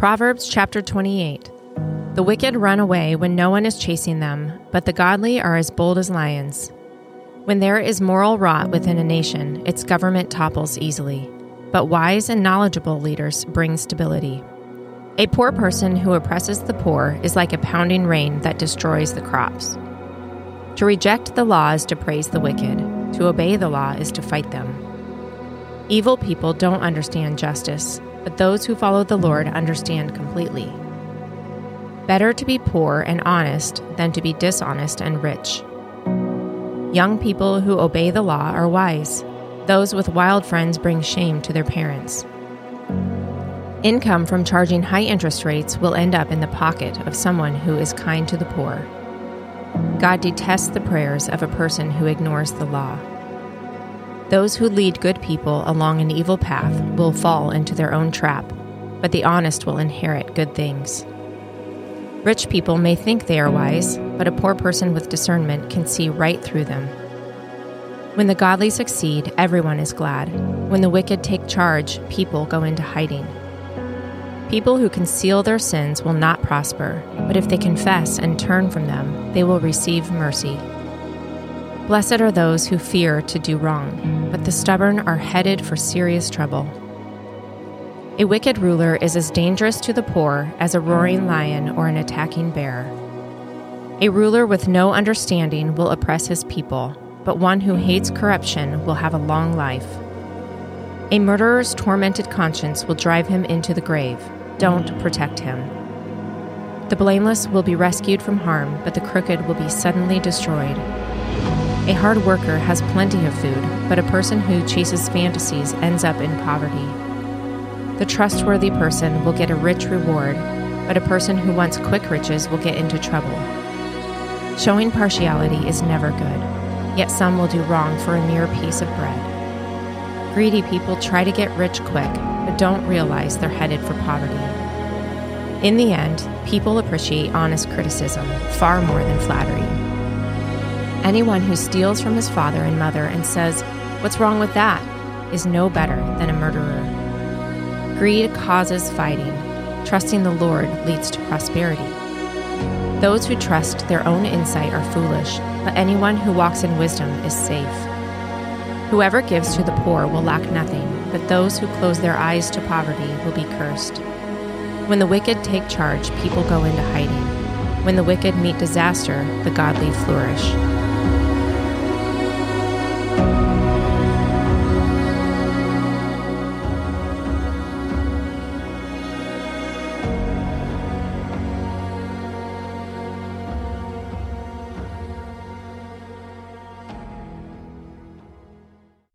Proverbs chapter 28. The wicked run away when no one is chasing them, but the godly are as bold as lions. When there is moral rot within a nation, its government topples easily. But wise and knowledgeable leaders bring stability. A poor person who oppresses the poor is like a pounding rain that destroys the crops. To reject the law is to praise the wicked, to obey the law is to fight them. Evil people don't understand justice, but those who follow the Lord understand completely. Better to be poor and honest than to be dishonest and rich. Young people who obey the law are wise. Those with wild friends bring shame to their parents. Income from charging high interest rates will end up in the pocket of someone who is kind to the poor. God detests the prayers of a person who ignores the law. Those who lead good people along an evil path will fall into their own trap, but the honest will inherit good things. Rich people may think they are wise, but a poor person with discernment can see right through them. When the godly succeed, everyone is glad. When the wicked take charge, people go into hiding. People who conceal their sins will not prosper, but if they confess and turn from them, they will receive mercy. Blessed are those who fear to do wrong, but the stubborn are headed for serious trouble. A wicked ruler is as dangerous to the poor as a roaring lion or an attacking bear. A ruler with no understanding will oppress his people, but one who hates corruption will have a long life. A murderer's tormented conscience will drive him into the grave. Don't protect him. The blameless will be rescued from harm, but the crooked will be suddenly destroyed. A hard worker has plenty of food, but a person who chases fantasies ends up in poverty. The trustworthy person will get a rich reward, but a person who wants quick riches will get into trouble. Showing partiality is never good, yet some will do wrong for a mere piece of bread. Greedy people try to get rich quick, but don't realize they're headed for poverty. In the end, people appreciate honest criticism far more than flattery. Anyone who steals from his father and mother and says, What's wrong with that? is no better than a murderer. Greed causes fighting. Trusting the Lord leads to prosperity. Those who trust their own insight are foolish, but anyone who walks in wisdom is safe. Whoever gives to the poor will lack nothing, but those who close their eyes to poverty will be cursed. When the wicked take charge, people go into hiding. When the wicked meet disaster, the godly flourish.